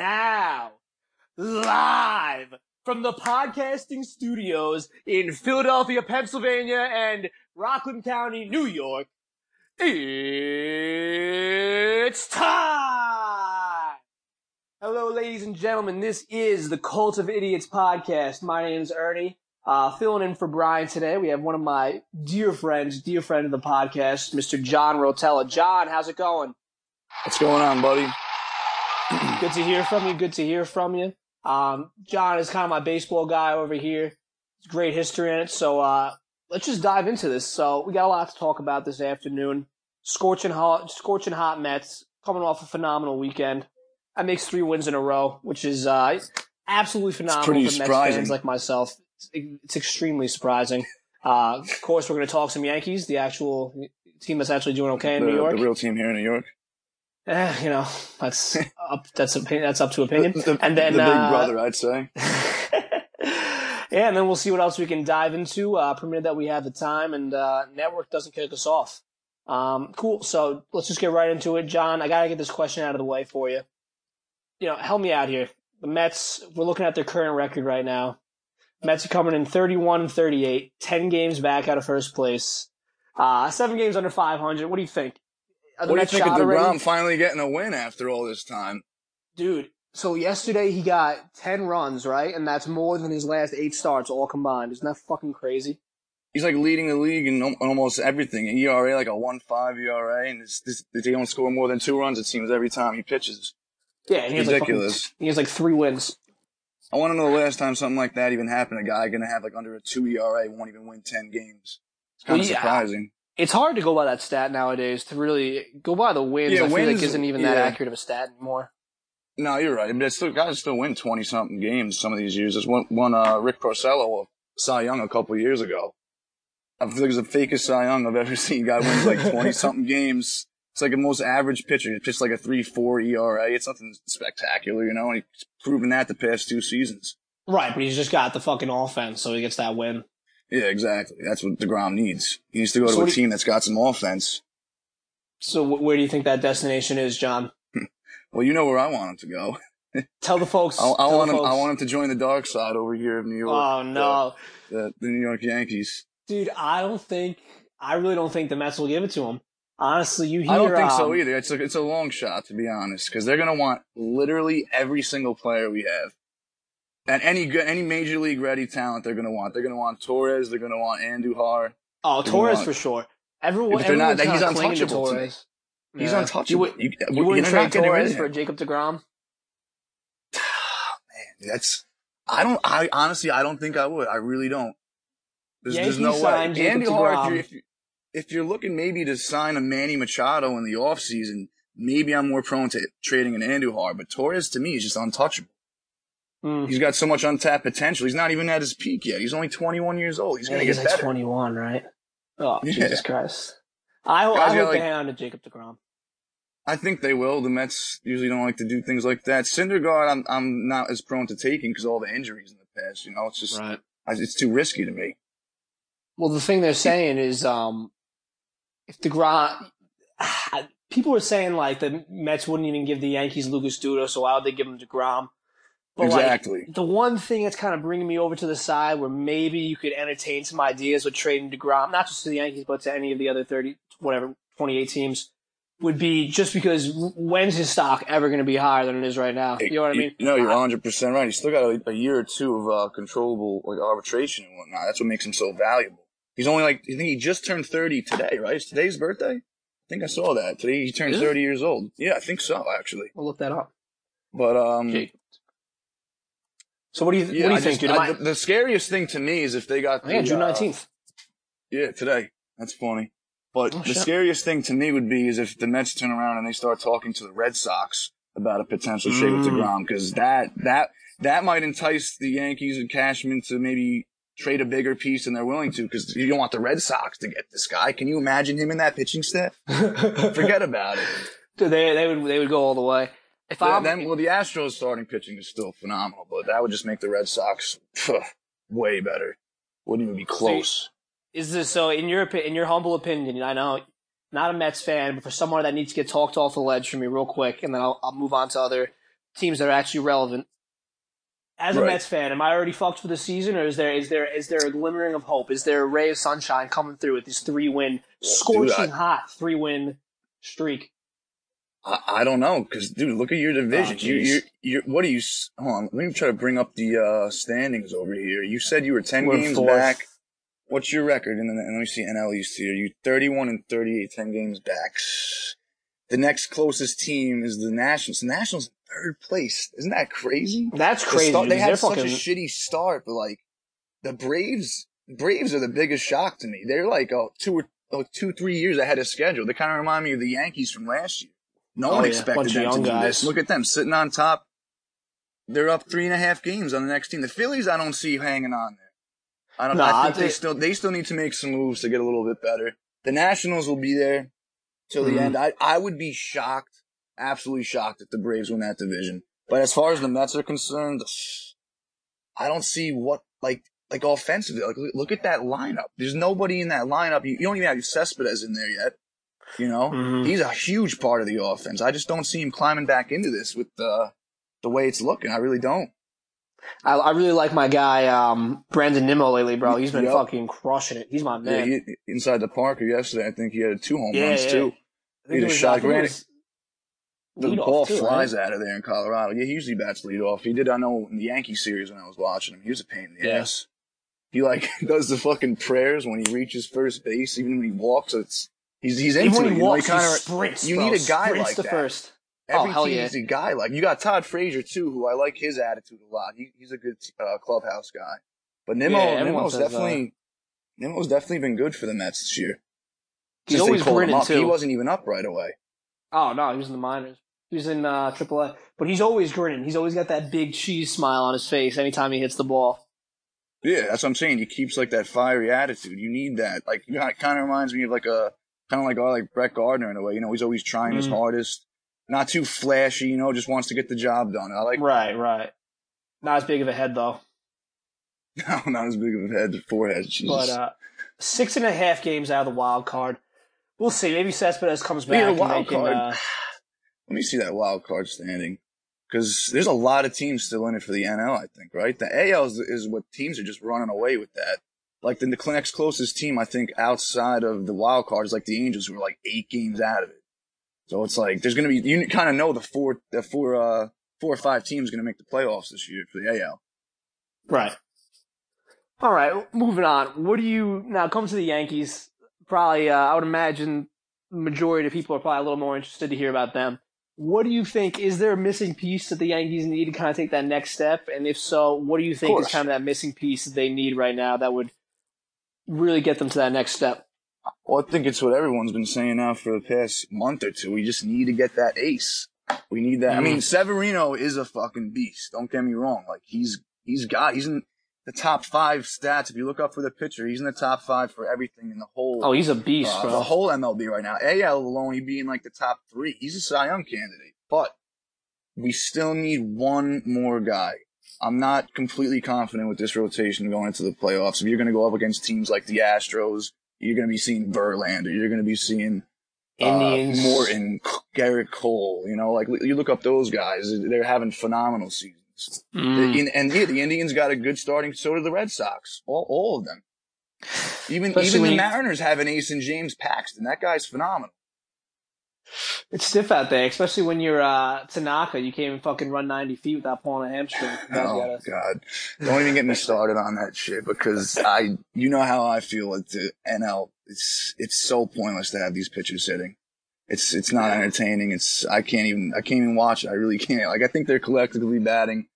now, live from the podcasting studios in Philadelphia, Pennsylvania, and Rockland County, New York, it's time! Hello, ladies and gentlemen. This is the Cult of Idiots podcast. My name is Ernie. Uh, filling in for Brian today, we have one of my dear friends, dear friend of the podcast, Mr. John Rotella. John, how's it going? What's going on, buddy? Good to hear from you. Good to hear from you. Um, John is kind of my baseball guy over here. It's great history in it. So, uh, let's just dive into this. So we got a lot to talk about this afternoon. Scorching hot, scorching hot Mets coming off a phenomenal weekend. That makes three wins in a row, which is, uh, absolutely phenomenal for Mets surprising. fans like myself. It's, it's extremely surprising. Uh, of course, we're going to talk some Yankees, the actual team that's actually doing okay in the, New York. the real team here in New York. Eh, you know, that's up. That's opinion. That's up to opinion. The, and then the big uh, brother, I'd say. yeah, and then we'll see what else we can dive into. Uh, permitted that we have the time and uh, network doesn't kick us off. Um, cool. So let's just get right into it, John. I gotta get this question out of the way for you. You know, help me out here. The Mets. We're looking at their current record right now. Mets are coming in 31 and 38, 10 games back out of first place, uh, seven games under 500. What do you think? What do you think of shot already? Finally getting a win after all this time? Dude, so yesterday he got 10 runs, right? And that's more than his last eight starts all combined. Isn't that fucking crazy? He's like leading the league in almost everything. An ERA, like a 1.5 ERA, and it's, this, they don't score more than two runs, it seems, every time he pitches. Yeah, he has, like, fucking- Ridiculous. he has like three wins. I want to know the last time something like that even happened. A guy going to have like under a 2 ERA won't even win 10 games. It's kind of Well, yeah. surprising. It's hard to go by that stat nowadays to really go by the wins. Yeah, I feel like isn't even that yeah. accurate of a stat anymore. No, you're right. But still, guys still win 20 something games some of these years. There's one, one uh, Rick Porcello, Cy Young a couple years ago. I feel like it's the fakest Cy Young I've ever seen. Guy wins like 20 something games. It's like a most average pitcher. He pitched like a 3-4 ERA. It's nothing spectacular, you know, and he's proven that the past two seasons. Right, but he's just got the fucking offense, so he gets that win. Yeah, exactly. That's what DeGrom needs. He needs to go So to a do you- team that's got some offense. So wh- where do you think that destination is, John? Well, you know where I want him to go. Tell the folks. I, I want him. I want him to join the dark side over here of New York. Oh no, The, the New York Yankees. dude! I don't think. I really don't think the Mets will give it to him. Honestly, you hear. I don't think so um, either. It's a, it's a long shot to be honest, because they're gonna want literally every single player we have, and any good, any major league ready talent they're gonna want. They're gonna want Torres. They're gonna want Andujar. Oh, Torres want- for sure. Everyone, If they're not- he's to untouchable to. Torres. He's Yeah. untouchable. You, would, You, you wouldn't trade Torres for. Jacob Degrom? Man, That's. I don't. I honestly, I don't think I would. I really don't. There's, there's no way. Jacob Andujar, if you're, if you're looking maybe to sign a Manny Machado in the offseason, maybe I'm more prone to trading an Andujar. But Torres, to me, is just untouchable. Mm. He's got so much untapped potential. He's not even at his peak yet. He's only 21 years old. He's Yeah, going to he's get like better. 21, right? Oh, Yeah. Jesus Christ. I, I Guys hope got, they like- hang on to Jacob DeGrom. I think they will. The Mets usually don't like to do things like that. Syndergaard, I'm I'm not as prone to taking because all the injuries in the past. You know, it's just Right. I, it's too risky to me. Well, the thing they're saying is, um, if DeGrom, people were saying like the Mets wouldn't even give the Yankees Lucas Duda, so why would they give him DeGrom? But like, exactly. the one thing that's kind of bringing me over to the side where maybe you could entertain some ideas with trading DeGrom, not just to the Yankees, but to any of the other 30, whatever, 28 teams, would be just because when's his stock ever going to be higher than it is right now? You know what I mean? No, you're 100 percent right. He's still got a, a year or two of uh, controllable like arbitration and whatnot. That's what makes him so valuable. He's only like I think he just turned 30 today, right? Is today's birthday? I think I saw that today. He turned Is it? 30 years old. Yeah, I think so actually. We'll look that up. But um, Jake. So what do you, yeah, what do you I think, just- dude? I- I- the, the scariest thing to me is if they got Oh, yeah, the, June uh, 19th. Yeah, today. That's funny. But Oh, the shit. scariest thing to me would be is if the Mets turn around and they start talking to the Red Sox about a potential trade with Mm. DeGrom, because that, that, that might entice the Yankees and Cashman to maybe trade a bigger piece than they're willing to, because you don't want the Red Sox to get this guy. Can you imagine him in that pitching staff? Forget about it. Dude, they they would they would go all the way. If Then, well, the Astros starting pitching is still phenomenal, but that would just make the Red Sox phew, way better. Wouldn't even be close. is this so in your in your humble opinion? I know not a Mets fan, but for someone that needs to get talked off the ledge for me real quick, and then I'll, I'll move on to other teams that are actually relevant. As a Right. Mets fan, am I already fucked for the season, or is there is there is there a glimmering of hope? Is there a ray of sunshine coming through with this three win, scorching hot three win streak? I, I don't know, because dude, look at your division. Oh, you, you, you, what are you? Hold on, let me try to bring up the uh, standings over here. You said you were 10 We're games fourth. back. What's your record? And, let me see NL East here. You 31 and 38, 10 games back. The next closest team is the Nationals. The Nationals third place. Isn't that crazy? That's The crazy. start- they had such fucking, a shitty start, but like the Braves, Braves are the biggest shock to me. They're like oh, two or oh, two, three years ahead of schedule. They kind of remind me of the Yankees from last year. No Oh, one yeah. expected them to do guys. this. Look at them sitting on top. They're up three and a half games on the next team. The Phillies, I don't see hanging on there. I don't. Nah, I I think they still they still need to make some moves to get a little bit better. The Nationals will be there till the Mhm. end. I I would be shocked, absolutely shocked, if the Braves win that division. But as far as the Mets are concerned, I don't see what like like offensively. Like look- look at that lineup. There's nobody in that lineup. You, you don't even have Cespedes in there yet. You know, Mhm. he's a huge part of the offense. I just don't see him climbing back into this with the the way it's looking. I really don't. I, I really like my guy um, Brandon Nimmo lately, bro. He's been Yep. fucking crushing it. He's my Yeah, man. he, inside the Parker yesterday, I think he had two home Yeah, runs yeah. too. I think He had a shot. I Granted, The ball too, flies right? out of there in Colorado. Yeah, he usually bats lead off. He did. I know in the Yankee series when I was watching him, he was a pain in the Yeah. ass. He like does the fucking prayers when he reaches first base, even when he walks. It's he's he's into Even when it. he walks, he kinda- sprints. you bro. need a guy like to that. first. Every Oh, hell team yeah. needs a guy like you got Todd Frazier too, who I like his attitude a lot. He, he's a good uh, clubhouse guy. But Nimmo, Yeah, Nimmo's says, uh, definitely Nimmo's definitely been good for the Mets this year. He's Since always grinning up. He wasn't even up right away. Oh no, he was in the minors. He was in uh, AAA, but he's always grinning. He's always got that big cheese smile on his face anytime he hits the ball. Yeah, that's what I'm saying. He keeps like that fiery attitude. You need that. Like, you it kind of reminds me of like a kind of like oh, like Brett Gardner in a way. You know, he's always trying his Mm. hardest, not too flashy. You know, just wants to get the job done. I like Right, right. Not as big of a head though. no, not as big of a head, forehead. But uh, six and a half games out of the wild card. We'll see. Maybe Cespedes comes back. Yeah, wild can, card. uh, Let me see that wild card standing. Because there's a lot of teams still in it for the NL, I think, right? The AL is, is what teams are just running away with that. Like the, the next closest team, I think, outside of the wild card is like the Angels, who are like eight games out of it. So it's like there's gonna be you kind of know the four the four uh four or five teams gonna make the playoffs this year for the AL. Right. All right, moving on. What do you now come to the Yankees? Probably, uh, I would imagine majority of people are probably a little more interested to hear about them. What do you think? Is there a missing piece that the Yankees need to kind of take that next step? And if so, what do you think is kind of that missing piece that they need right now that would really get them to that next step? Well, I think it's what everyone's been saying now for the past month or two. We just need to get that ace. We need that. I mean, Severino is a fucking beast. Don't get me wrong. Like he's he's got he's in the top five stats. If you look up for the pitcher, he's in the top five for everything in the whole Oh, he's a beast, uh, bro. the whole MLB right now. AL alone, he'd be in like the top three. He's a Cy Young candidate, but we still need one more guy. I'm not completely confident with this rotation going into the playoffs. If you're going to go up against teams like the Astros, you're going to be seeing Verlander. You're going to be seeing uh, Indians. Morton, Gerrit Cole. You know, like you look up those guys; they're having phenomenal seasons. Mm. The- and yeah, the Indians got a good starting. So do the Red Sox. All, all of them. Even Especially even the Mariners have an ace in James Paxton. That guy's phenomenal. It's stiff out there, especially when you're uh, Tanaka. You can't even fucking run 90 feet without pulling a hamstring. Oh God! Don't even get me started on that shit because I, you know how I feel with the NL. It's it's so pointless to have these pitchers sitting. It's it's not entertaining. It's I can't even I can't even watch it. I really can't. Like I think they're collectively batting.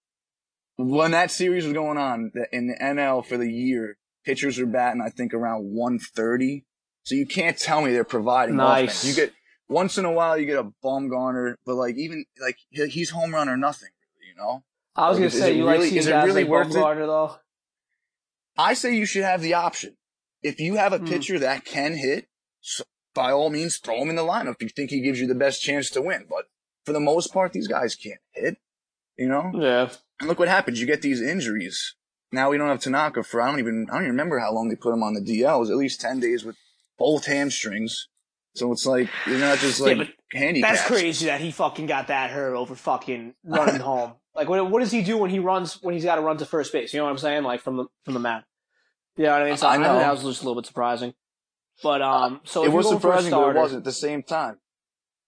When that series was going on in the NL for the year, pitchers were batting I think around 130. So you can't tell me they're providing Nice. offense. You get once in a while you get a bomb Bumgarner, but like even like he's home run or nothing. You know. I was Like, gonna is- is say it you like really- seeing is it guys really like worth it? Bumgarner though. I say you should have the option. If you have a Hmm. pitcher that can hit, s by all means, throw him in the lineup if you think he gives you the best chance to win. But for the most part, these guys can't hit. You know? Yeah. And look what happens. You get these injuries. Now we don't have Tanaka for, I don't even, I don't even remember how long they put him on the DL. It was at least 10 days with both hamstrings. So it's like you're not just like Yeah, handicapped. That's crazy that he fucking got that hurt over fucking running home. Like, what, what does he do when he runs when he's got to run to first base? You know what I'm saying? Like from the from the mat. You know what I mean? So I I, know. that was just a little bit surprising. But um, so it was you're going for a surprising, but it wasn't at the same time.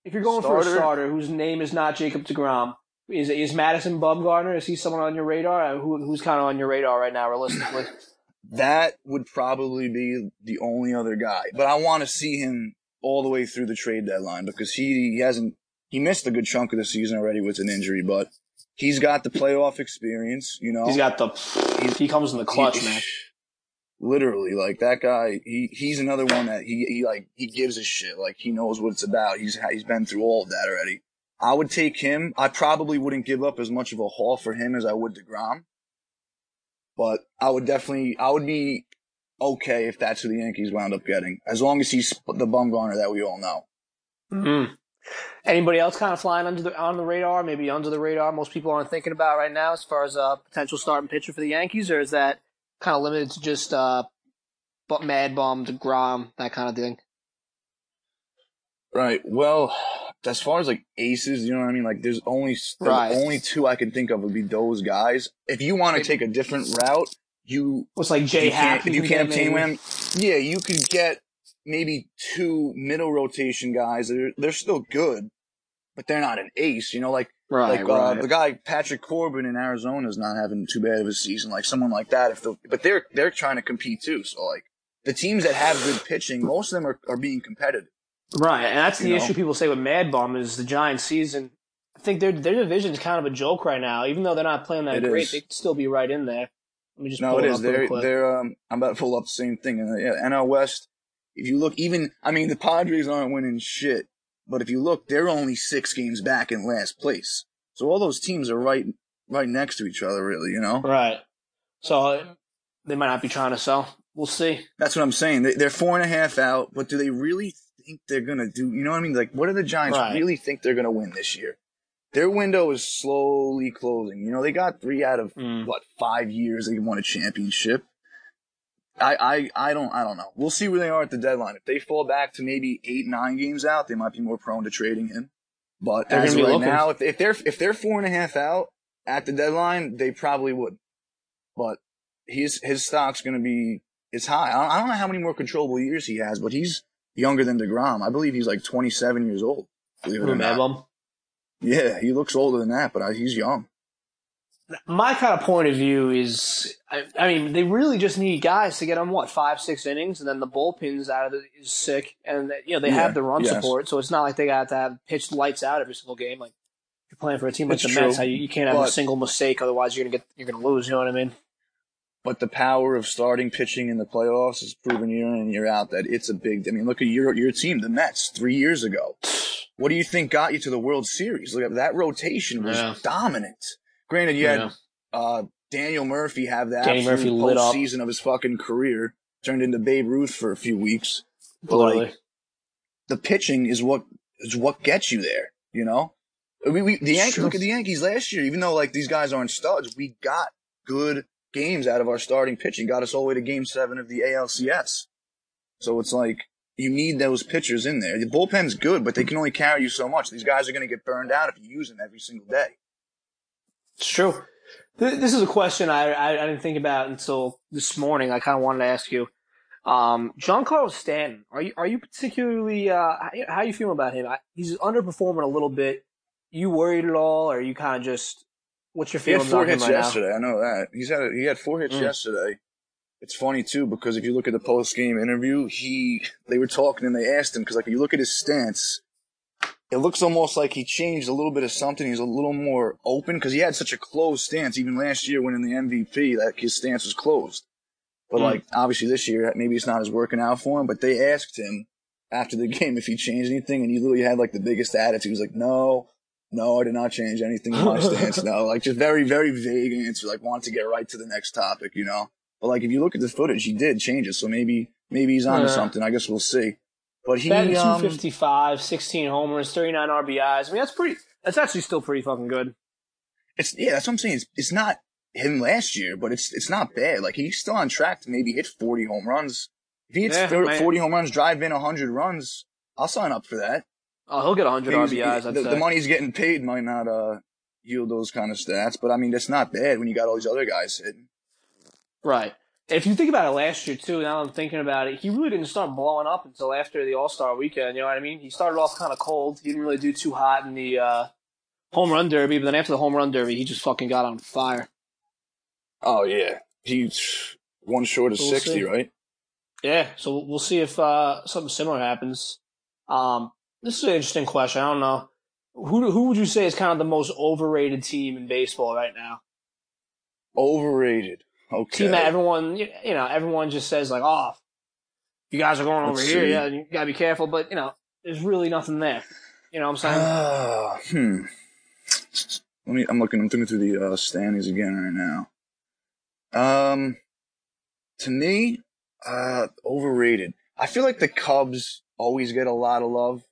If you're going for a Starter? starter whose name is not Jacob Degrom, is is Madison Bumgarner? Is he someone on your radar? Uh, Who who's kind of on your radar right now, realistically? That would probably be the only other guy. But I want to see him all the way through the trade deadline because he, he hasn't, he missed a good chunk of the season already with an injury, but he's got the playoff experience, you know. He's got the he comes in the clutch, He- man. Literally, like that guy, he, he's another one that he, he like, he gives a shit. Like he knows what it's about. He's, he's been through all of that already. I would take him. I probably wouldn't give up as much of a haul for him as I would DeGrom. But I would definitely, I would be okay if that's who the Yankees wound up getting, as long as he's the Bumgarner that we all know. Mm. Anybody else kind of flying under the on the radar? Maybe under the radar. Most people aren't thinking about right now as far as a potential starting pitcher for the Yankees, or is that kind of limited to just uh, Mad Bum, Degrom, that kind of thing? Right. Well, as far as like aces, you know what I mean? Like there's only, the only two I can think of would be those guys. If you want to take a different route, you What's like Jay you can't, Happ? you can can't get obtain maybe? him, yeah, you could get maybe two middle rotation guys. They're they're still good, but they're not an ace. You know, like Right, like uh, the guy Patrick Corbin in Arizona is not having too bad of a season. Like someone like that, if but they're they're trying to compete too. So like the teams that have good pitching, most of them are, are being competitive. Right, and that's the You know? issue people say with Mad Bum is the Giants' season. I think their their division is kind of a joke right now. Even though they're not playing that It great, is. they could still be right in there. Let me just No, pull it is. They're they're um. I'm about to pull up the same thing. And yeah, NL West. If you look, even I mean, the Padres aren't winning shit, but if you look, they're only six games back in last place. So all those teams are right right next to each other. Really, you know. Right. So uh, they might not be trying to sell. We'll see. That's what I'm saying. They, they're four and a half out, but do they really think they're gonna do? You know what I mean? Like, what do the Giants Right. really think they're gonna win this year? Their window is slowly closing. You know, they got three out of Mm. what five years they won a championship. I, I I don't I don't know. We'll see where they are at the deadline. If they fall back to maybe eight nine games out, they might be more prone to trading him. But They're as of right now, if, if they're if they're four and a half out at the deadline, they probably would. But his his stock's going to be is high. I don't, I don't know how many more controllable years he has, but he's younger than Degrom. I believe he's like 27 years old. Believe it or not. Yeah, he looks older than that, but I, he's young. My kind of point of view is, I, I mean, they really just need guys to get them what five, six innings, and then the bullpens out of it is sick, and you know they Yeah, have the run yes. support, so it's not like they got to have pitched lights out every single game. Like you're playing for a team like It's the true, Mets, how you, you can't have a single mistake, otherwise you're gonna get you're gonna lose. You know what I mean? But the power of starting pitching in the playoffs is proven year in and year out that it's a big. I mean, look at your your team, the Mets, three years ago. What do you think got you to the World Series? Look at that rotation was Yeah. dominant. Granted, you Yeah. had uh, Daniel Murphy have that Danny absolute Murphy lit up. postseason of his fucking career, turned into Babe Ruth for a few weeks. But Literally. like, the pitching is what is what gets you there. You know, we, we the Yankees. Sure. Look at the Yankees last year. Even though like these guys aren't studs, we got good games out of our starting pitching. Got us all the way to Game Seven of the ALCS. So it's like you need those pitchers in there. The bullpen's good, but they can only carry you so much. These guys are going to get burned out if you use them every single day. It's true. This is a question I, I, I didn't think about until this morning. I kind of wanted to ask you. Um, Giancarlo Stanton, are you are you particularly uh, how, how you feeling about him? I, he's underperforming a little bit. You worried at all, or are you kind of just what's your feeling? He had four hits right yesterday. I know that. He's had he had four hits Mm. yesterday. It's funny too because if you look at the post game interview, he they were talking and they asked him because like if you look at his stance, it looks almost like he changed a little bit of something. He's a little more open because he had such a closed stance even last year when in the MVP. That his stance was closed. But Mm. like obviously this year maybe it's not as working out for him. But they asked him after the game if he changed anything, and he literally had like the biggest attitude. He was like, "No, no, I did not change anything in my stance. No, like just very, very vague answer. Like wanted to get right to the next topic, you know. But like if you look at the footage, he did change it. So maybe, maybe he's onto Yeah. something. I guess we'll see. But he, Batting um, 255, 16 homers, 39 RBIs. I mean, that's pretty. That's actually still pretty fucking good. it's yeah, that's what I'm saying. It's, it's not him last year, but it's it's not bad. Like he's still on track to maybe hit 40 home runs. If he hits Yeah, 40 man. 40 home runs, drive in 100 runs, I'll sign up for that. Oh, he'll get 100 He's- RBIs. The, the money he's getting paid might not uh yield those kind of stats, but I mean that's not bad when you got all these other guys hitting. Right. If you think about it last year too, now I'm thinking about it, he really didn't start blowing up until after the All Star weekend. You know what I mean? He started off kind of cold. He didn't really do too hot in the uh, home run derby, but then after the home run derby, he just fucking got on fire. Oh yeah, he's one short of We'll sixty, see. right? Yeah, so we'll see if uh, something similar happens. Um, this is an interesting question. I don't know who who would you say is kind of the most overrated team in baseball right now? Overrated. Okay. Team that everyone you know everyone just says like, oh, you guys are going over Let's here. see. Yeah, you gotta be careful. But you know, there's really nothing there. You know what I'm saying? Ah, hmm. Let me. I'm looking. I'm looking through the uh, standings again right now. Um, to me, uh, overrated. I feel like the Cubs always get a lot of love.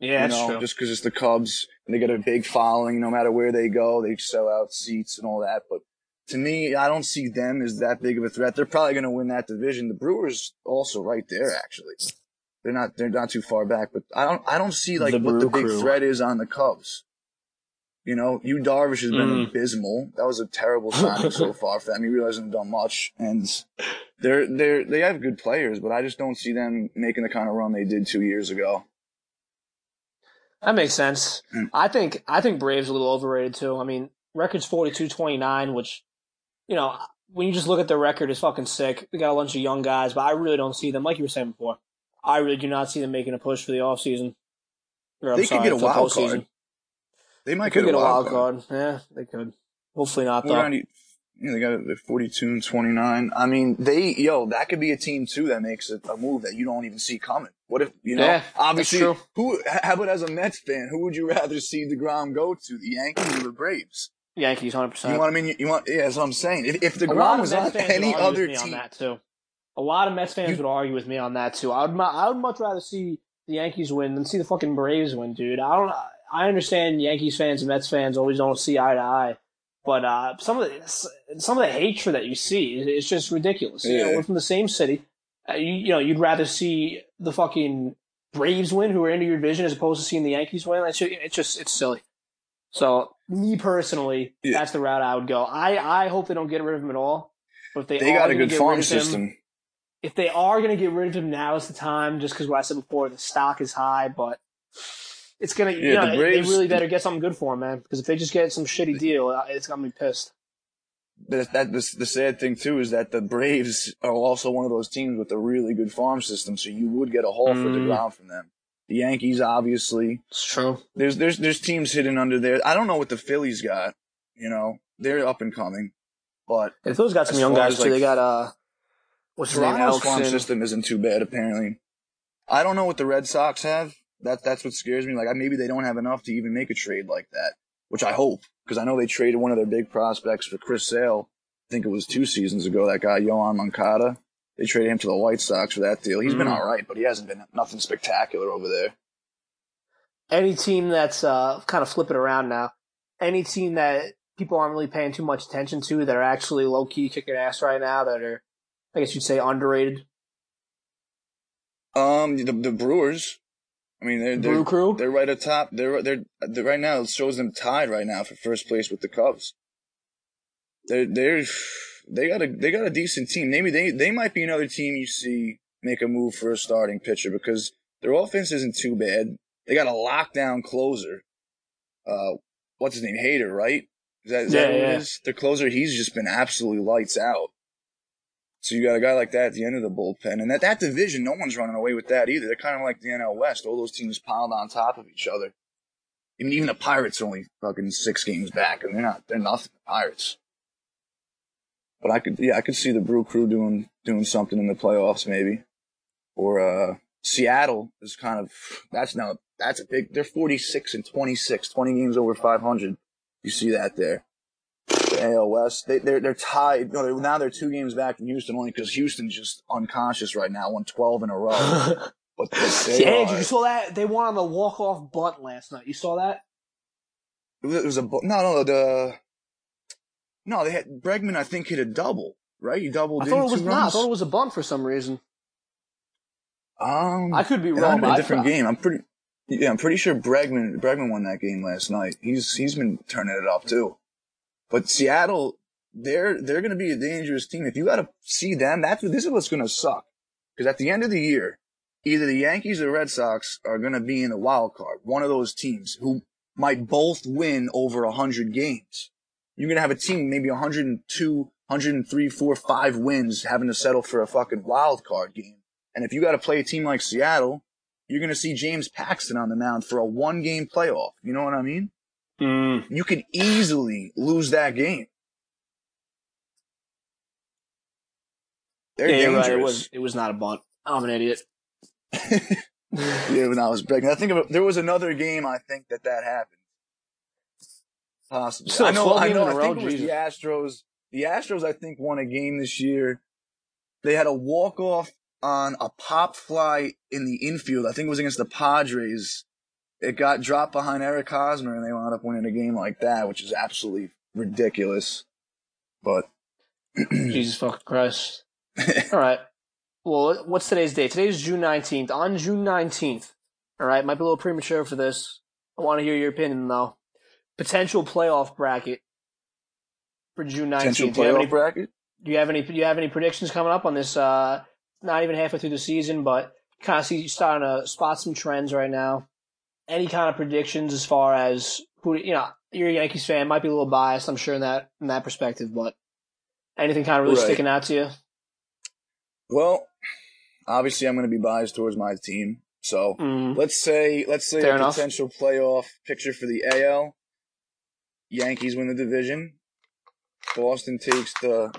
yeah, you that's know, true. just because it's the Cubs and they get a big following. No matter where they go, they sell out seats and all that. But to me, I don't see them as that big of a threat. They're probably going to win that division. The Brewers also right there. Actually, they're not. They're not too far back. But I don't. I don't see like The what the big Crew. threat is on the Cubs. You know, you Darvish has been Mm. abysmal. That was a terrible signing so far for them. He really hasn't done much, and they're they're they have good players, but I just don't see them making the kind of run they did two years ago. That makes sense. Hmm. I think I think Braves a little overrated too. I mean, record's 42-29, which you know when you just look at their record, it's fucking sick. They got a bunch of young guys, but I really don't see them. Like you were saying before, I really do not see them making a push for the off season. Or, I'm They could get a the wild postseason. card. They might They could get, get a wild card. Yeah, they could. Hopefully not though. around, you know, they got they're 42 and 29. I mean, they, yo, that could be a team too that makes a, a move that you don't even see coming. What if, you know, Yeah, obviously, who, how about as a Mets fan, who would you rather see DeGrom go to, the Yankees or the Braves? Yankees, hundred percent. You want, I mean, you want, yeah, that's what I'm saying. If, if DeGrom was on any other with me on team, that too. A lot of Mets fans You- would argue with me on that too. I would, I would much rather see the Yankees win than see the fucking Braves win, dude. I don't. I understand Yankees fans and Mets fans always don't see eye to eye, but uh, some of the some of the hatred that you see is just ridiculous. You know, we're from the same city. Uh, you, you know, you'd rather see the fucking Braves win, who are into your division, as opposed to seeing the Yankees win. It's just, it's just it's silly. So, me personally, Yeah. that's the route I would go. I, I hope they don't get rid of him at all. But if they, they got a good farm of him- system. if they are going to get rid of him, now is the time. Just because what I said before, the stock is high, but it's gonna. you Yeah, know, the Braves- they really better get something good for him, man. Because if they just get some shitty deal, it's gonna be pissed. That, that the, the sad thing too is that the Braves are also one of those teams with a really good farm system, so you would get a haul for the mm. ground from them. The Yankees, obviously, It's true. there's there's there's teams hidden under there. I don't know what the Phillies got. You know, they're up and coming, but If those got some young guys too, like, they got uh, what's his name, Toronto's farm system isn't too bad. Apparently, I don't know what the Red Sox have. That that's what scares me. Like maybe they don't have enough to even make a trade like that, which I hope because I know they traded one of their big prospects for Chris Sale. I think it was two seasons ago. That guy Yoan Moncada. They traded him to the White Sox for that deal. He's been Mm. all right, but he hasn't been nothing spectacular over there. Any team that's uh kind of flipping around now, any team that people aren't really paying too much attention to, that are actually low key kicking ass right now, that are, I guess you'd say underrated. Um, the, the Brewers. I mean, they're they're, Brew Crew. they're right atop. They're, they're they're right now. It shows them tied right now for first place with the Cubs. They're they're they got a they got a decent team. Maybe they they might be another team you see make a move for a starting pitcher because their offense isn't too bad. They got a lockdown closer. Uh, what's his name? Hader, right? Is that, is that Yeah, who yeah. is? The closer. He's just been absolutely lights out. So you got a guy like that at the end of the bullpen, and that that division, no one's running away with that either. They're kind of like the NL West. All those teams piled on top of each other. I mean, even the Pirates are only fucking six games back, and they're not. They're nothing. The Pirates. But I could, yeah, I could see the Brew Crew doing doing something in the playoffs, maybe. Or uh Seattle is kind of that's now that's a big. They're forty six and 26, 20 games over five hundred. You see that there. The AL West, they, they're they're tied. No, they're, now they're two games back in Houston only because Houston's just unconscious right now, won twelve in a row. But, but they yeah, are- did you saw that? They won on the walk off bunt last night. You saw that? It was, it was a no, no, the no. They had Bregman. I think hit a double. Right, he doubled I thought it was not. I runs. thought it was a bunt for some reason. Um, I could be wrong. might have been but a different I, game. I'm pretty. Yeah, I'm pretty sure Bregman Bregman won that game last night. He's he's been turning it up too. But Seattle, they're they're going to be a dangerous team. If you got to see them, that's this is what's going to suck. Because at the end of the year, either the Yankees or Red Sox are going to be in the wild card. One of those teams who might both win over hundred games. You're going to have a team maybe 102, 103, 4, 5 wins having to settle for a fucking wild card game. And if you got to play a team like Seattle, you're going to see James Paxton on the mound for a one game playoff. You know what I mean? Mm, You could easily lose that game. They're yeah, you're dangerous. right. It was it was not a bunt. I'm an idiot. yeah, when I was pregnant. I think of it, there was another game. I think that that happened. Possibly. Still, I know. I know. I row, think it was Jesus. the Astros. The Astros, I think, won a game this year. They had a walk off on a pop fly in the infield. I think it was against the Padres. It got dropped behind Eric Hosmer, and they wound up winning a game like that, which is absolutely ridiculous. But Jesus fucking Christ. All right. Well, what's today's date? Today's June 19th. On June 19th, all right, might be a little premature for this. I want to hear your opinion, though. Potential playoff bracket for June 19th. potential do, you have any, bracket. do you have any? Do you have any predictions coming up on this? Uh, not even halfway through the season, but kind of see you starting to spot some trends right now. Any kind of predictions as far as who you know? You're a Yankees fan, might be a little biased, I'm sure in that in that perspective, but anything kind of really Right. sticking out to you? Well, obviously, I'm going to be biased towards my team. So Mm. let's say let's say Fair a enough. potential playoff picture for the AL. Yankees win the division. Boston takes the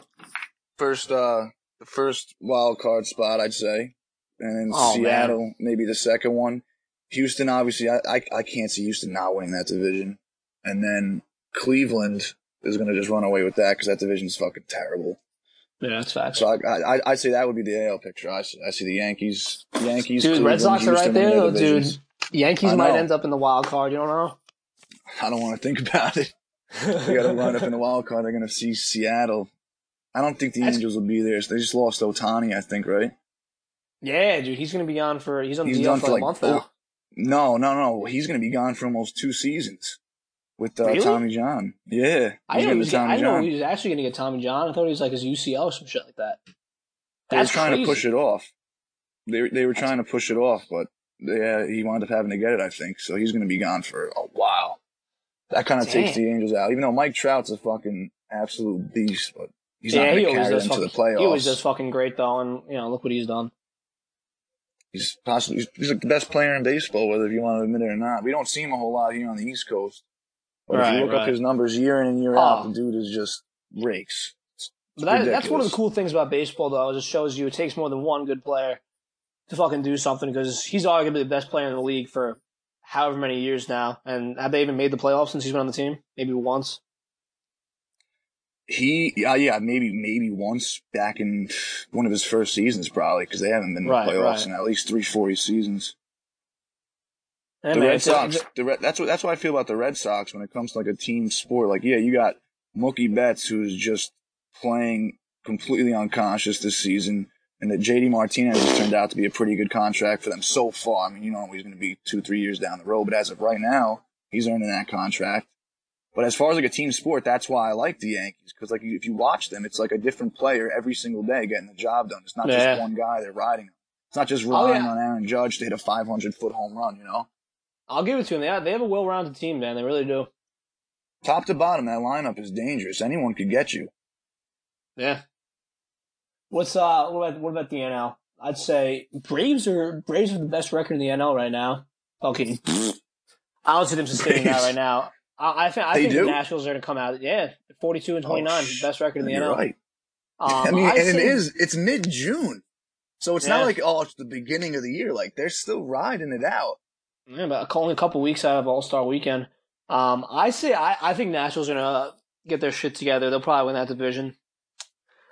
first uh the first wild card spot, I'd say, and then Oh, man. Seattle maybe the second one. Houston, obviously, I, I I can't see Houston not winning that division, and then Cleveland is going to just run away with that because that division's fucking terrible. Yeah, that's facts. So I, I, I'd say that would be the AL picture. I see, I see the Yankees, Yankees, Dude, Red Cleveland, Sox are right there, though, dude. Yankees might end up in the wild card. You don't know. I don't want to think about it. They got to line up in the wild card. They're going to see Seattle. I don't think the That's- Angels will be there. They just lost Ohtani, I think, right? yeah, dude, he's gonna be on for he's on He's DL for for a month four- now. No, no, no. He's going to be gone for almost two seasons with uh, Really? Tommy John. Yeah, I know, he was, Tommy I know he was actually gonna get Tommy John. I thought he was like his UCL or some shit like that. They were trying crazy. to push it off. They they were trying to push it off, but yeah, he wound up having to get it. I think so. He's going to be gone for a while. That kind of takes the Angels out. Even though Mike Trout's a fucking absolute beast, but he's yeah, not he going to always carry does them to fucking, the He was just fucking great though, and you know, look what he's done. He's possibly he's, he's like the best player in baseball, whether you want to admit it or not. We don't see him a whole lot here on the East Coast. But if Right, you look right. up his numbers year in and year out, Oh. the dude is just rakes. It's But that, that's one of the cool things about baseball, though. Is it shows you it takes more than one good player to fucking do something because he's arguably the best player in the league for however many years now. And have they even made the playoffs since he's been on the team? Maybe once. He, yeah, yeah, maybe, maybe once back in one of his first seasons, probably, because they haven't been in the playoffs right. in at least three, four seasons. The man, Red Sox, it's- the Red, that's what that's what I feel about the Red Sox when it comes to like a team sport. Like, yeah, you got Mookie Betts who's just playing completely unconscious this season, and that JD Martinez has turned out to be a pretty good contract for them so far. I mean, you know he's going to be two, three years down the road, but as of right now, he's earning that contract. But as far as like a team sport, that's why I like the Yankees because like if you watch them, it's like a different player every single day getting the job done. It's not Yeah. just one guy they're riding. On. It's not just Oh, relying yeah. on Aaron Judge to hit a 500 foot home run. You know. I'll give it to them. They have, they have a well-rounded team, man. They really do. top to bottom, that lineup is dangerous. Anyone could get you. Yeah. What's uh? What about what about the NL? I'd say Braves are Braves are the best record in the NL right now. Okay, I don't see them sustaining that right now. I, I think I think the do? Nationals are going to come out. Yeah, forty-two and twenty-nine, Oh, best record in the You're NL. right. Um, I mean, I'd and it say- is. It's mid June, so it's Yeah. not like oh, it's the beginning of the year. Like they're still riding it out. Yeah, but only a couple weeks out of All Star Weekend. Um, I say I, I think Nationals are gonna get their shit together. They'll probably win that division.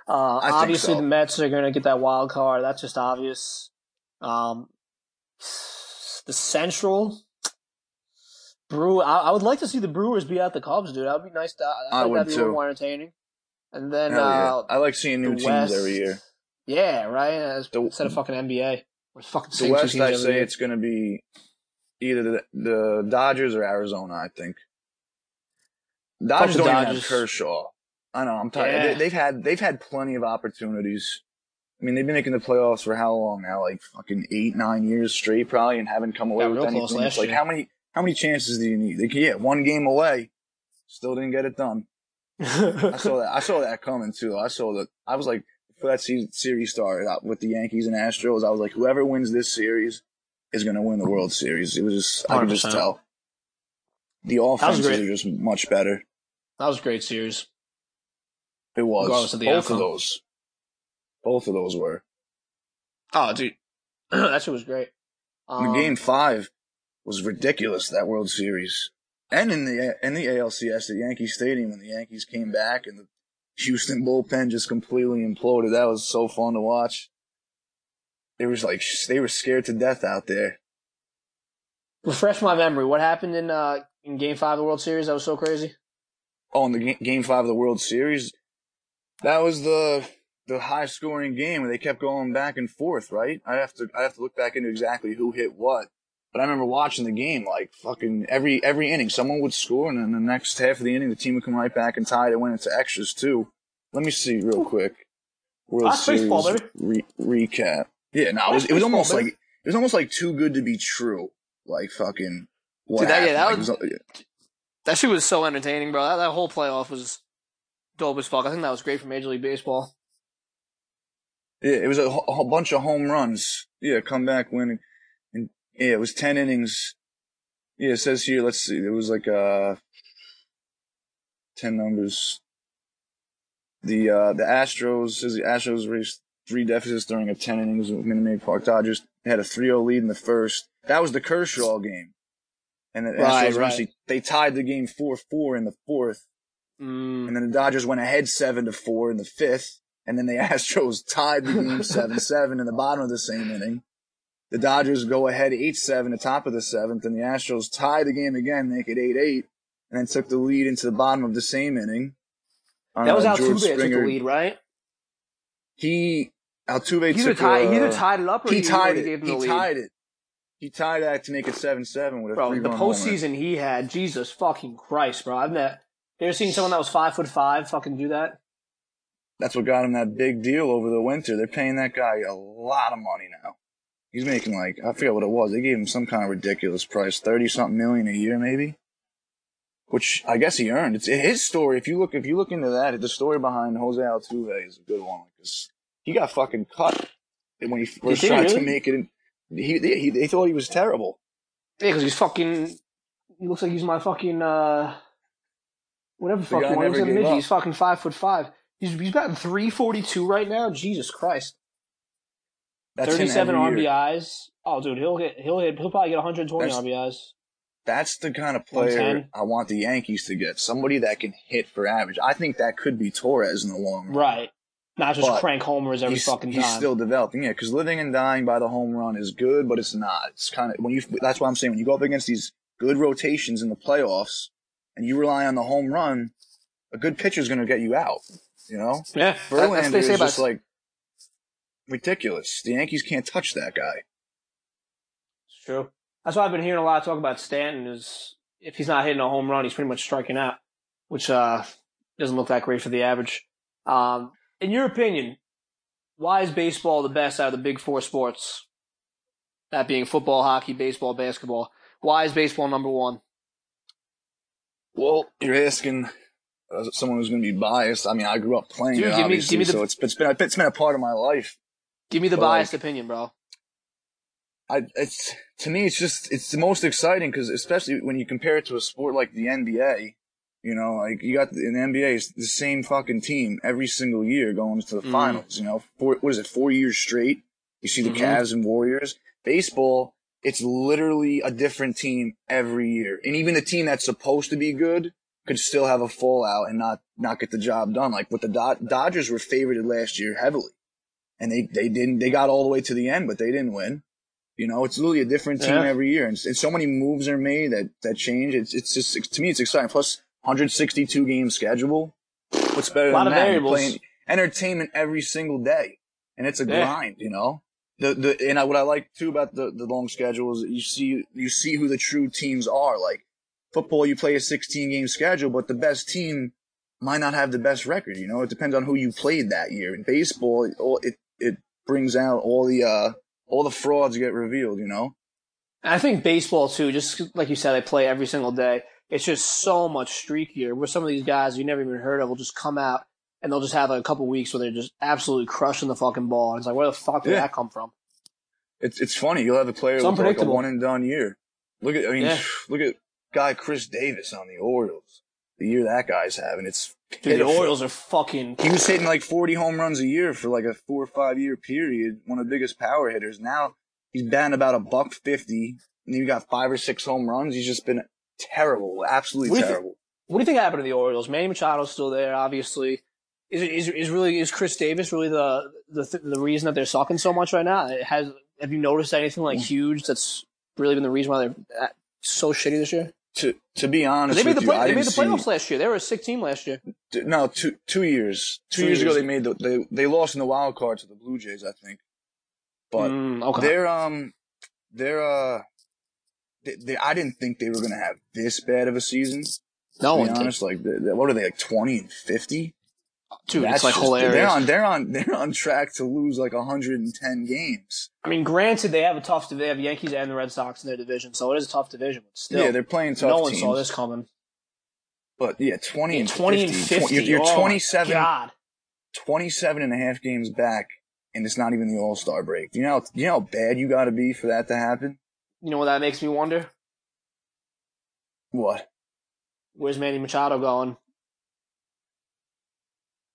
Uh, obviously so. the Mets are gonna get that wild card. That's just obvious. Um, the Central. Brew. I, I would like to see the Brewers beat out the Cubs, dude. That would be nice. To, I, I think would that'd be a little too. more entertaining. And then yeah. uh, I like seeing new teams West, every year. Yeah, right. As- The- Instead of fucking NBA. we're fucking The West. I say year. it's going to be either the, the Dodgers or Arizona. I think Dodgers the don't even have Kershaw. I know. I'm tired. Yeah. They, they've had they've had plenty of opportunities. I mean, they've been making the playoffs for how long now? Like fucking eight, nine years straight, probably, and haven't come away Got with anything. close last It's like year. how many how many chances do you need? They get one game away, still didn't get it done. I saw that. I saw that coming too. I saw that. I was like, for that se- series started out with the Yankees and Astros, I was like, whoever wins this series is going to win the World Series. It was just, I could just tell. The offenses are just much better. that was a great series. It was. Regardless of the Both outcome. of those. Both of those were. Oh, dude, that shit was great. Um, game five was ridiculous. That World Series, and in the in the ALCS at Yankee Stadium when the Yankees came back and the Houston bullpen just completely imploded. That was so fun to watch. They was like they were scared to death out there. refresh my memory. What happened in uh in Game Five of the World Series? That was so crazy. Oh, in the ga- game five of the World Series, that was the the high scoring game where they kept going back and forth. Right? I have to I have to look back into exactly who hit what. But I remember watching the game like fucking every every inning, someone would score, and then the next half of the inning, the team would come right back and tie it. It went into extras too. Let me see real quick. World That's Series baseball, re- recap. Yeah, no, it was, it was almost like it was almost like too good to be true. Like fucking. What Dude, that- yeah, that Like, it was- That shit was so entertaining, bro. That, that whole playoff was dope as fuck. I think that was great for Major League Baseball. Yeah, it was a, a bunch of home runs. Yeah, comeback winning. And yeah, it was 10 innings. Yeah, it says here, let's see, it was like, uh, 10 numbers. The, uh, the Astros, says the Astros raised three deficits during a 10 innings with Minute Maid Park Dodgers. They had a 3-0 lead in the first. That was the Kershaw game. And the Right, Astros right. eventually, they tied the game 4-4 in the fourth. Mm. And then the Dodgers went ahead seven to four in the fifth, and then the Astros tied the game seven seven in the bottom of the same inning. The Dodgers go ahead eight seven, the top of the seventh, and the Astros tie the game again, make it eight eight, and then took the lead into the bottom of the same inning. That was Uh, Altuve that took the lead, right? He Altuve He either, took tied, uh, he either tied it up or he he, tied it. He lead. tied it. He tied that to make it seven seven with a Bro, the postseason he had, Jesus fucking Christ, bro. I've never, you ever seen someone that was five foot five fucking do that? That's what got him that big deal over the winter. They're paying that guy a lot of money now. He's making like I forget what it was. They gave him some kind of ridiculous price, thirty something million a year, maybe. Which I guess he earned. It's his story. If you look, if you look into that, the story behind Jose Altuve is a good one because he got fucking cut when he first he tried to make it. In, he, they, he they thought he was terrible. Yeah, because he's fucking. He looks like he's my fucking uh, whatever The fucking guy one. He looks never like a midget. up. He's fucking five foot five. He's he's batting three forty two right now. Jesus Christ, That's thirty seven every year. RBIs. Oh, dude, he'll get He'll hit. He'll probably get one hundred twenty That's- RBIs. That's the kind of player I want the Yankees to get. Somebody that can hit for average. I think that could be Torres in the long run. Right. Not just But crank homers every he's, fucking he's still developing, yeah. Because living and dying by the home run is good, but it's not. It's kind of when you. That's why I'm saying when you go up against these good rotations in the playoffs, and you rely on the home run, a good pitcher's going to get you out. You know, yeah, Verlander is just like ridiculous. The Yankees can't touch that guy. It's true. That's why I've been hearing a lot of talk about Stanton. Is if he's not hitting a home run, he's pretty much striking out, which uh, doesn't look that great for the average. Um, in your opinion, why is baseball the best out of the big four sports? That being football, hockey, baseball, basketball. Why is baseball number one? Well, you're asking uh, someone who's going to be biased. I mean, I grew up playing Dude, it, give me- give me the- so it's, it's been it's been a part of my life. Give me the Well, biased opinion, bro. I, it's to me, it's just it's the most exciting because especially when you compare it to a sport like the NBA, you know, like you got in the NBA, it's the same fucking team every single year going to the Mhm. finals. You know, four, what is it, four years straight? You see the Mhm. Cavs and Warriors. Baseball, it's literally a different team every year, and even the team that's supposed to be good could still have a fallout and not not get the job done. Like what the Dod- Dodgers were favorited last year heavily, and they they didn't. They got all the way to the end, but they didn't win. You know, it's literally a different team Yeah. every year, and, and so many moves are made that that change. It's it's just to me, it's exciting. Plus, 162 game schedule. What's better A lot than of that? Playing entertainment every single day, and it's a Yeah. grind. You know, the the and I, what I like too about the the long schedule is you see you see who the true teams are. Like football, you play a 16 game schedule, but the best team might not have the best record. You know, it depends on who you played that year. In baseball, it it, it brings out all the uh all the frauds get revealed. You know. I think baseball too, just like you said, I play every single day. It's just so much streakier. Where some of these guys you never even heard of will just come out and they'll just have like a couple weeks where they're just absolutely crushing the fucking ball. And it's like, where the fuck did yeah. that come from? It's it's funny. You'll have a player with like a one and done year. Look at I mean, yeah. look at guy Chris Davis on the Orioles. The year that guy's having, it's Dude, the Orioles are fucking. He was hitting like 40 home runs a year for like a four or five year period. One of the biggest power hitters. Now he's batting about a buck fifty, and he got five or six home runs. He's just been terrible, absolutely what terrible. Think, what do you think happened to the Orioles? Manny Machado's still there, obviously. Is, is is really is Chris Davis really the the the reason that they're sucking so much right now? It has have you noticed anything like huge that's really been the reason why they're so shitty this year? To to be honest, they made the play, you, they made the playoffs see, last year. They were a sick team last year. No, two two years. Two, two years, years, ago, they made the they they lost in the wild card to the Blue Jays, I think. But mm, okay. they're um they're uh they, they, I didn't think they were gonna have this bad of a season. No one honest, did. like what are they like twenty and fifty? Dude, That's it's like just, hilarious. They're on, they're on, they're on track to lose like 110 games. I mean, granted, they have a tough, they have Yankees and the Red Sox in their division, so it is a tough division. But still, yeah, they're playing tough. No one teams. saw this coming. But yeah, 20 and 20 50. and 50. You're, you're oh 27, God. 27 and a half games back, and it's not even the All Star break. You know, you know how bad you got to be for that to happen? You know what that makes me wonder? What? Where's Manny Machado going?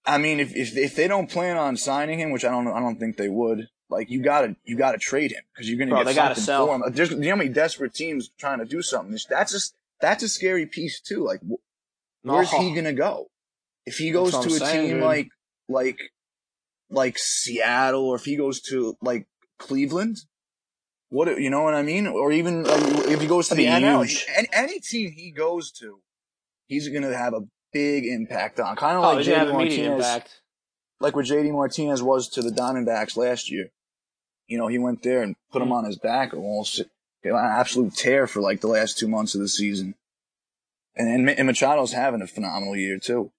I mean, if, if if they don't plan on signing him, which I don't I don't think they would, like you gotta you gotta trade him because you're gonna Bro, get something sell. for him. There's you know how many desperate teams trying to do something. That's just that's a scary piece too. Like, where's he oh. gonna go? If he goes to a saying, team dude. like like like Seattle, or if he goes to like Cleveland, what you know what I mean? Or even if he goes to the NL, any, any team he goes to, he's gonna have a big impact on. Kind of oh, like JD Martinez, like what JD Martinez was to the Diamondbacks last year. You know, he went there and put him mm. on his back almost an absolute tear for like the last two months of the season. And and, and Machado's having a phenomenal year too.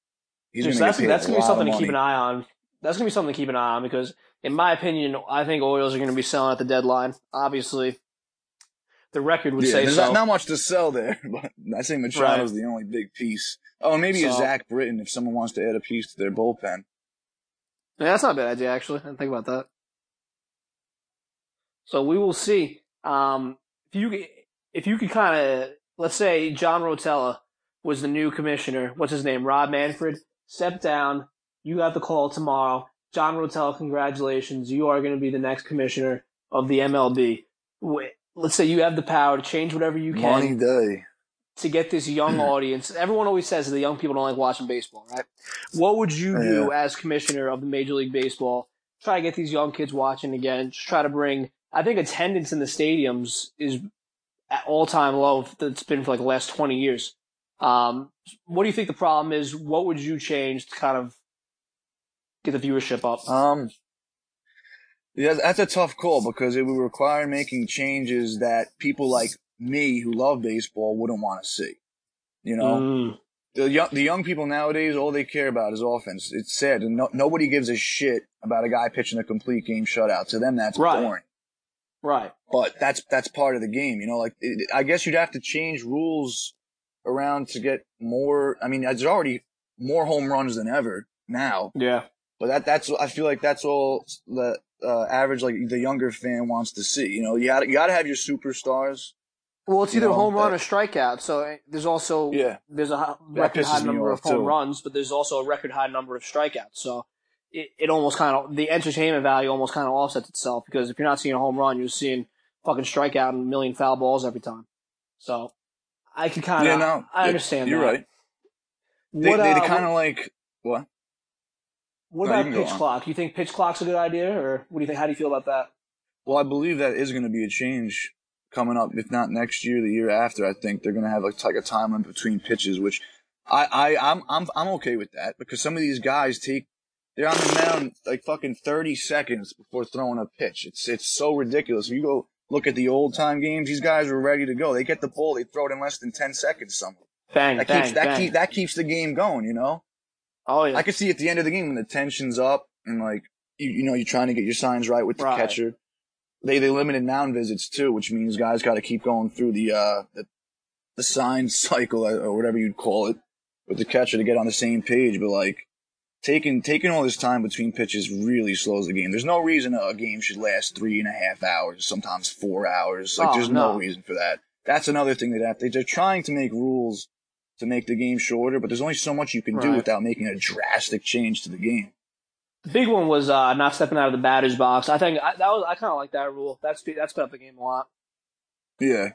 He's Dude, so that's, that's gonna be something to keep an eye on. That's gonna be something to keep an eye on because, in my opinion, I think Orioles are gonna be selling at the deadline. Obviously, the record would yeah, say there's so. Not, not much to sell there, but I think Machado's right. the only big piece. Oh, and maybe so, a Zach Britton if someone wants to add a piece to their bullpen. Yeah, that's not a bad idea actually. I didn't think about that. So we will see. Um, if you if you could kind of let's say John Rotella was the new commissioner. What's his name? Rob Manfred. Step down. You got the call tomorrow. John Rotella, congratulations. You are going to be the next commissioner of the MLB. Let's say you have the power to change whatever you can. Money day to get this young audience. Everyone always says that the young people don't like watching baseball, right? What would you do yeah. as commissioner of the Major League Baseball? Try to get these young kids watching again. Just try to bring. I think attendance in the stadiums is at all time low that's been for like the last twenty years. Um, what do you think the problem is? What would you change to kind of get the viewership up? Um, yeah, that's a tough call because it would require making changes that people like me who love baseball wouldn't want to see. You know, mm. the young the young people nowadays, all they care about is offense. It's sad, and no, nobody gives a shit about a guy pitching a complete game shutout. To them, that's right. boring. Right. But that's that's part of the game. You know, like it, I guess you'd have to change rules around to get more. I mean, there's already more home runs than ever now. Yeah. But that that's I feel like that's all the uh, average like the younger fan wants to see. You know, you got you got to have your superstars well, it's either you know, home run or strikeout. So eh, there's also yeah. there's a record high number of home too. runs, but there's also a record high number of strikeouts. So it, it almost kind of the entertainment value almost kind of offsets itself because if you're not seeing a home run, you're seeing fucking strikeout and a million foul balls every time. So I can kind of yeah, no, I understand. You're that. right. They, what, they, they uh, kind of like what? What no, about pitch clock? You think pitch clock's a good idea, or what do you think? How do you feel about that? Well, I believe that is going to be a change coming up, if not next year, the year after, I think they're going to have like, like a time limit between pitches, which I, I, I'm, I'm, I'm okay with that because some of these guys take, they're on the mound like fucking 30 seconds before throwing a pitch. It's it's so ridiculous. If you go look at the old time games, these guys were ready to go. They get the ball, they throw it in less than 10 seconds. Something Bang, that bang, keeps that bang. keep that keeps the game going. You know, oh yeah. I could see at the end of the game when the tension's up and like you you know you're trying to get your signs right with the Right. catcher. They they limited mound visits too, which means guys got to keep going through the uh the the sign cycle uh, or whatever you'd call it with the catcher to get on the same page. But like taking taking all this time between pitches really slows the game. There's no reason a game should last three and a half hours, sometimes four hours. Like Oh, there's no. no. reason for that. That's another thing that they're trying to make rules to make the game shorter, but there's only so much you can do without making a drastic change to the game. The big one was uh, not stepping out of the batter's box. I think I, that was I kind of like that rule. That's that sped up the game a lot. Yeah.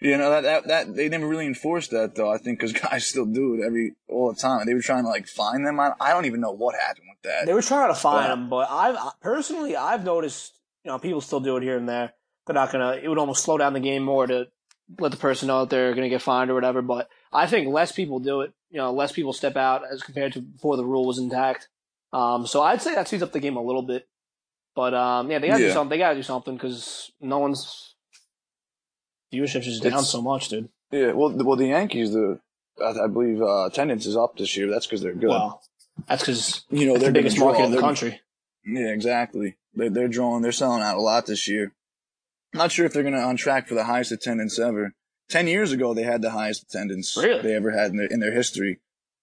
You know that, that that they never really enforced that though. I think because guys still do it every all the time. They were trying to like find them. I, I don't even know what happened with that. They were trying to find Wow. him, but I've I- personally I've noticed you know people still do it here and there. They're not gonna. It would almost slow down the game more to let the person know that they're gonna get fined or whatever. But I think less people do it. You know, less people step out as compared to before the rule was intact. Um, so I'd say that speeds up the game a little bit. But um, yeah, they gotta do something. They gotta do something because no one's viewership just down It's- so much, dude. Yeah. Well, the, well, the Yankees, the I, I believe uh, attendance is up this year. That's because they're good. Well, that's because you know, they're the biggest market in the country. Yeah, exactly. They're they're drawing. They're selling out a lot this year. Not sure if they're gonna on track for the highest attendance ever. Ten years ago, they had the highest attendance Really? they ever had in their in their history.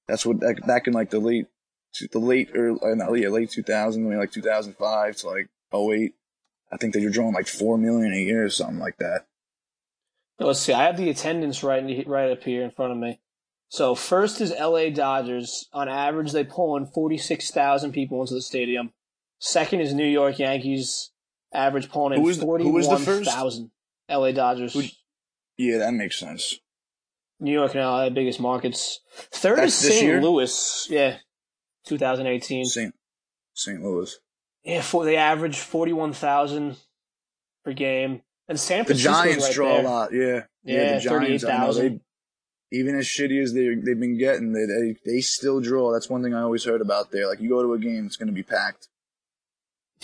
That's what back, back in like the late the late or uh, not yeah late 2000, maybe like 2005 to like 08. I think they were drawing like four million a year or something like that. Let's see. I have the attendance right right up here in front of me. So first is L.A. Dodgers. On average, they pull in forty six thousand people into the stadium. Second is New York Yankees. Average pulling in Who is the- forty who is the one first? thousand. L.A. Dodgers. Who- Yeah, that makes sense. New York and L.A. biggest markets. Third That's is St. Louis. Yeah, 2018. St. St. Louis. Yeah, for they average forty one thousand per game. And San The Francisco's Giants right draw there. a lot. Yeah, Yeah, the Giants. I know 38,000. they even as shitty as they they've been getting, they, they they still draw. That's one thing I always heard about there. Like you go to a game, it's going to be packed.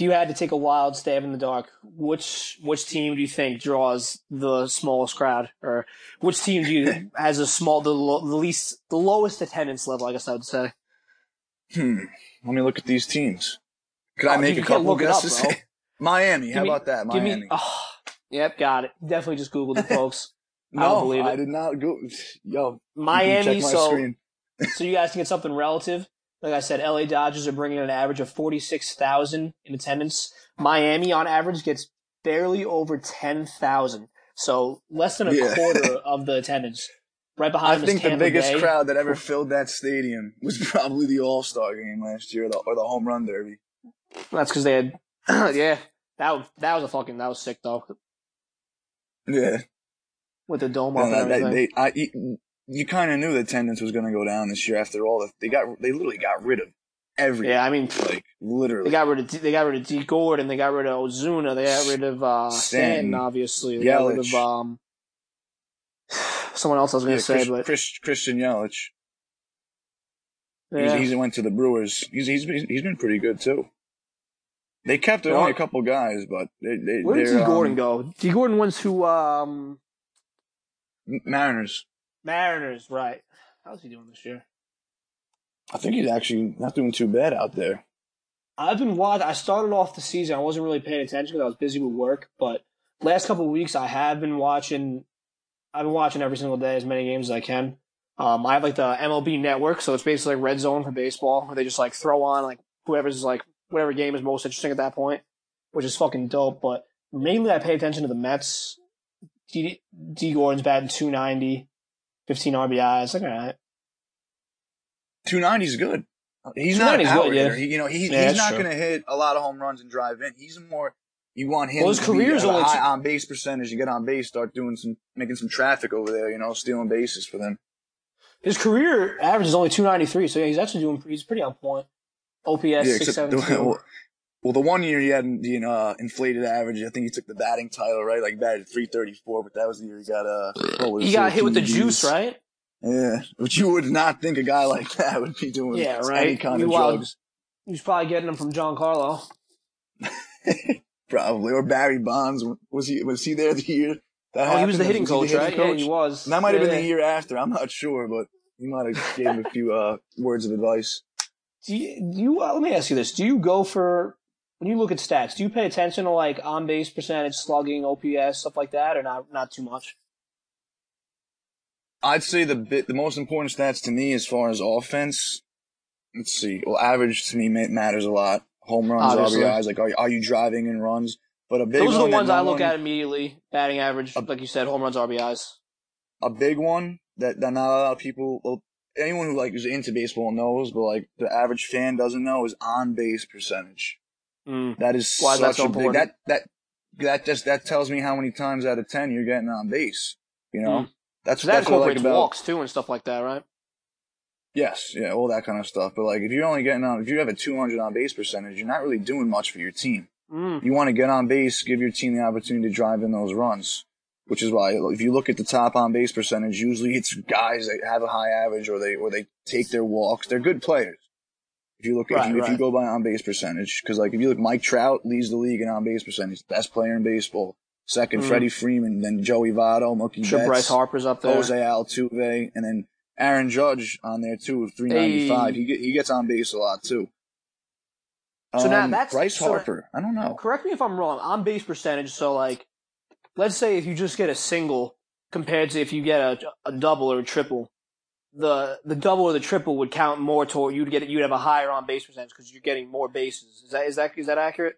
If you had to take a wild stab in the dark, which which team do you think draws the smallest crowd, or which team do you has a small the, lo, the least the lowest attendance level? I guess I would say. Hmm. Let me look at these teams. Could I Oh, make you a couple up, guesses? bro. Miami. How me- about that? Give Miami. me. Oh, yep, got it. Definitely just googled it, folks. No, it. I did not go. Yo, Miami. So screen. so you guys can get something relative. Like I said, LA Dodgers are bringing in an average of forty six thousand in attendance. Miami, on average, gets barely over ten thousand. So less than a Yeah. quarter of the attendance. Right behind is think the biggest Bay. crowd that ever filled that stadium was probably the All Star game last year, or the, or the home run derby. That's because they had, yeah. That was, that was a fucking that was sick though Yeah. with the dome No, that- everything. they, I, you, kind of knew the attendance was going to go down this year after all. They got, they literally got rid of every, yeah, I mean like literally. they got rid of D- they got rid of Dee Gordon, they got rid of Ozuna, they got rid of uh, Stanton, obviously. They got rid of Yelich. um someone else I was gonna say, Chris, but Chris, Christian Yelich. yeah. He's, he's went to the Brewers. He's he's been, he's been pretty good too. They kept only a couple guys, but they, they, where did Dee Gordon um, go? Dee Gordon went to um Mariners. Mariners, right? How's he doing this year? I think he's actually not doing too bad out there. I've been watching. I started off the season. I wasn't really paying attention because I was busy with work. But last couple of weeks, I have been watching. I've been watching every single day as many games as I can. Um, I have like the MLB Network, so it's basically like Red Zone for baseball, where they just like throw on like whoever's like whatever game is most interesting at that point, which is fucking dope. But mainly, I pay attention to the Mets. D, Dee Gordon's batting 290, 15 RBIs. Like, all right. 290 is good. He's not 290 a 's power good, yeah. He, you know, he's, Yeah, he's not going to hit a lot of home runs and drive in. He's more, you want him Well, his to career's be at a only high on base percentage. You get on base, start doing some, making some traffic over there, you know, stealing bases for them. His career average is only 293, so yeah, he's actually doing. He's pretty on point. OPS yeah, six except seven the, well, well, the one year he had the uh, inflated average. I think he took the batting title, right? Like batted 334, but that was the year he got uh, what was He got hit with the juice, right? Yeah, but you would not think a guy like that would be doing Yeah, right? any kind of drugs. He's probably getting them from Giancarlo. Probably or Barry Bonds was he was he there the year that Oh, he was the hitting he coach, hitting right? Yeah, he was. And that might have Yeah, been yeah. the year after. I'm not sure, but he might have gave him a few uh, words of advice. Do you, do you uh, let me ask you this: Do you go for when you look at stats? Do you pay attention to like on base percentage, slugging, OPS, stuff like that, or not? Not too much. I'd say the bit, the most important stats to me as far as offense. Let's see. Well, average to me matters a lot. Home runs, Obviously. RBIs. Like, are, are you driving in runs? But a big Those are the ones I look one- at immediately. Batting average, like you said, home runs, RBIs. a big one that, that not a lot of people, well, anyone who like is into baseball knows, but like the average fan doesn't know is on base percentage. Mm. That is Why such so a big, that, that, that just, that tells me how many times out of 10 you're getting on base. You know? Mm. That's, So that that's what I like about, walks too and stuff like that, right? yes, yeah, all that kind of stuff. But like, if you're only getting on, if you have a 200 on base percentage, you're not really doing much for your team. Mm. You want to get on base, give your team the opportunity to drive in those runs. Which is why, if you look at the top on base percentage, usually it's guys that have a high average or they or they take their walks. They're good players. If you look, Right, if, you, if you go by on base percentage, because like if you look, Mike Trout leads the league in on base percentage, best player in baseball. Second, Mm. Freddie Freeman, then Joey Votto, Mookie Sure, Betts, Bryce Harper's up there. Jose Altuve, and then Aaron Judge on there too, with 395. Hey. He he gets on base a lot too. So now Um, that's- Bryce so- Harper. I don't know. Correct me if I'm wrong. On base percentage, so like, let's say if you just get a single compared to if you get a, a double or a triple, the the double or the triple would count more toward you'd get you'd have a higher on base percentage because you're getting more bases. Is that is that is that accurate?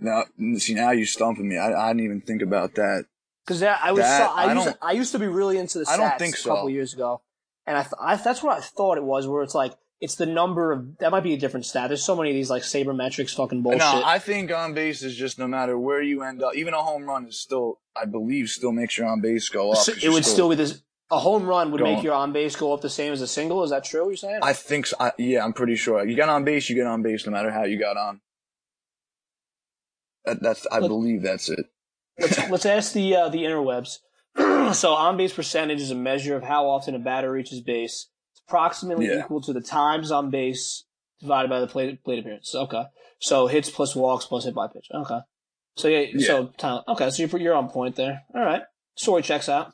Now, see, now you're stumping me. I, I didn't even think about that. Because I was That- so, I, I used to, I used to be really into the stats I don't think so. a couple years ago, and I, th- I that's what I thought it was. Where it's like it's the number of that might be a different stat. There's so many of these like sabermetrics fucking bullshit. No, I think on base is just no matter where you end up. Even a home run is still, I believe, still makes your on base go up. So it would still be this. A home run would make your on base go up the same as a single. Is that true? You're saying? I think. So. I, yeah, I'm pretty sure. You get on base, you get on base, no matter how you got on. That, that's. I Look- believe that's it. let's, let's ask the uh, the interwebs. so on base percentage is a measure of how often a batter reaches base. It's approximately Yeah. equal to the times on base divided by the plate plate appearance. Okay, so hits plus walks plus hit by pitch. Okay, so yeah, Yeah. so time. Okay, so you're you're on point there. All right, story checks out.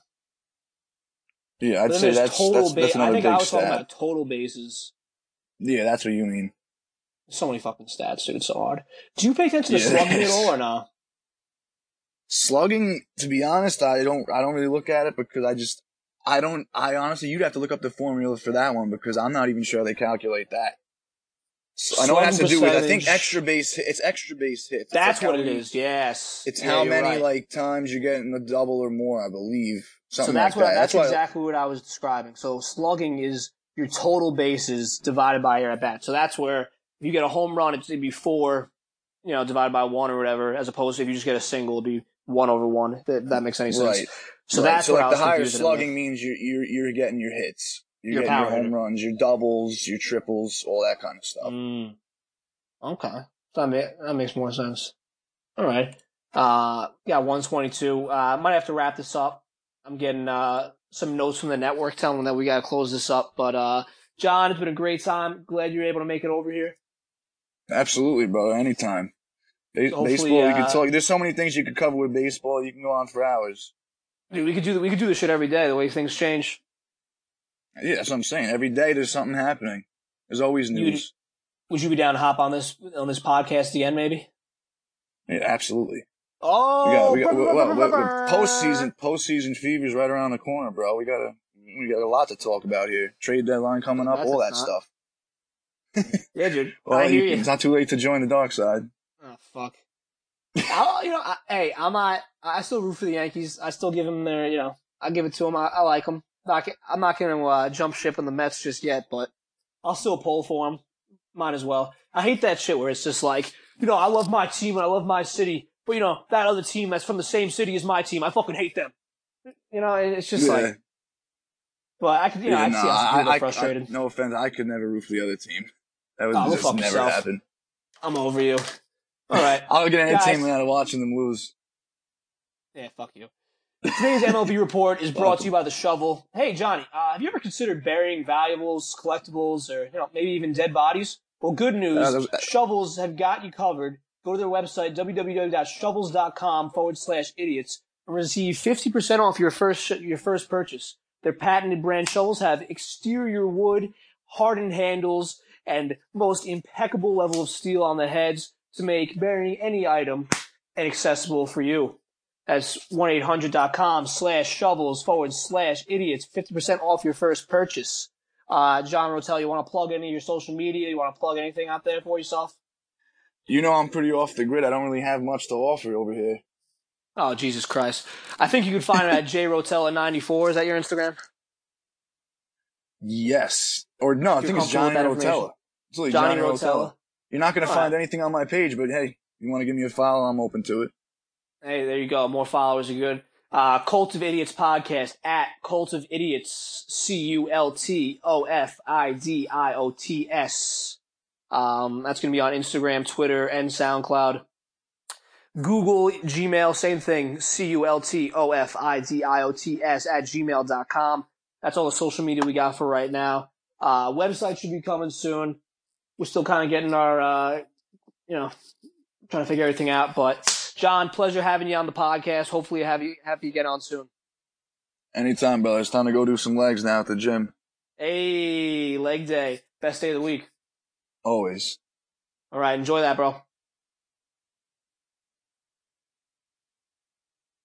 Yeah, I'd say that's total that's, ba- that's I another think big I was talking stat. about total bases. Yeah, that's what you mean. So many fucking stats, dude. It's so hard. Do you pay attention to Yeah, slugging at all or no? Slugging, to be honest, I don't. I don't really look at it because I just. I don't. I honestly, you'd have to look up the formula for that one because I'm not even sure they calculate that. So I know it has to do with. I think extra base. hit- It's extra base hits. It's That's like what it many- is. Yes. It's Yeah, how many right. like times you get in the double or more, I believe. So that's like what that. that's, why- exactly what I was describing. So slugging is your total bases divided by your at bat. So that's where if you get a home run, it'd be four, you know, divided by one or whatever, as opposed to if you just get a single, it'd be one over one. That, that makes any sense. Right. So right. that's so what like I the higher slugging means you're you're you're getting your hits. You're Your getting your home hitter. runs, your doubles, your triples, all that kind of stuff. Mm. Okay, that ma- that makes more sense. All right. Uh, yeah, one twenty two. Uh, might have to wrap this up. I'm getting uh some notes from the network telling them that we got to close this up. But uh, John, it's been a great time. Glad you're able to make it over here. Absolutely, brother. Anytime. Baseball, you uh, could talk. There's so many things you could cover with baseball. You can go on for hours. Dude, we could do we could do this shit every day. The way things change. Yeah, that's what I'm saying. Every day there's something happening. There's always You- news. Would you be down to hop on this on this podcast again, maybe? Yeah, absolutely. Oh, We got, we got well, well, well, postseason, postseason fever's right around the corner, bro. We got a, we got a lot to talk about here. Trade deadline coming up, That's all that lot. stuff. Yeah, dude. Well, I hear you- you. it's not too late to join the dark side. Oh fuck. I'll, you know, I, hey, I'm not. I still root for the Yankees. I still give them their, you know, I give it to them. I, I like them. Not, I'm not going to uh, jump ship on the Mets just yet, but I'll still pull for them. Might as well. I hate that shit where it's just like, you know, I love my team and I love my city, but you know, that other team that's from the same city as my team, I fucking hate them. You know, it's just Yeah. like, but I could, you know, Yeah, I no, see how I, are frustrated. I, no offense, I could never root for the other team. That would Oh, just never yourself. happen. I'm over you. All right. I'll get entertainment out of watching them lose. Yeah, fuck you. Today's MLB report is brought to you by the Shovel. Hey, Johnny, uh, have you ever considered burying valuables, collectibles, or you know maybe even dead bodies? Well, good news. Yeah, that was- Shovels have got you covered. Go to their website, www.shovels.com forward slash idiots, and receive 50% off your first, your first purchase. Their patented brand shovels have exterior wood, hardened handles, and most impeccable level of steel on the heads to make burying any item inaccessible for you. That's 1-800.com slash shovels forward slash idiots. 50% off your first purchase. Uh, John Rotel, you want to plug any of your social media? You want to plug anything out there for yourself? You know I'm pretty off the grid. I don't really have much to offer over here. Oh, Jesus Christ. I think you could find it at jrotella94. Is that your Instagram? Yes. Or no, I think it's Johnny. Rotella. It's really Johnny Johnny, Rotella. Rotella. You're not going to find right. anything on my page, but hey, you want to give me a follow, I'm open to it. Hey, there you go. More followers are good. Uh, Cult of Idiots podcast at Cult of Idiots, C-U-L-T-O-F-I-D-I-O-T-S. Um, that's going to be on Instagram, Twitter, and SoundCloud. Google, Gmail, same thing, C-U-L-T-O-F-I-D-I-O-T-S at gmail.com. That's all the social media we got for right now. Uh, website should be coming soon. We're still kind of getting our, uh, you know, trying to figure everything out, but John, pleasure having you on the podcast. Hopefully, have you have you get on soon. Anytime, brother. It's time to go do some legs now at the gym. Hey, leg day, best day of the week. Always. All right, enjoy that, bro.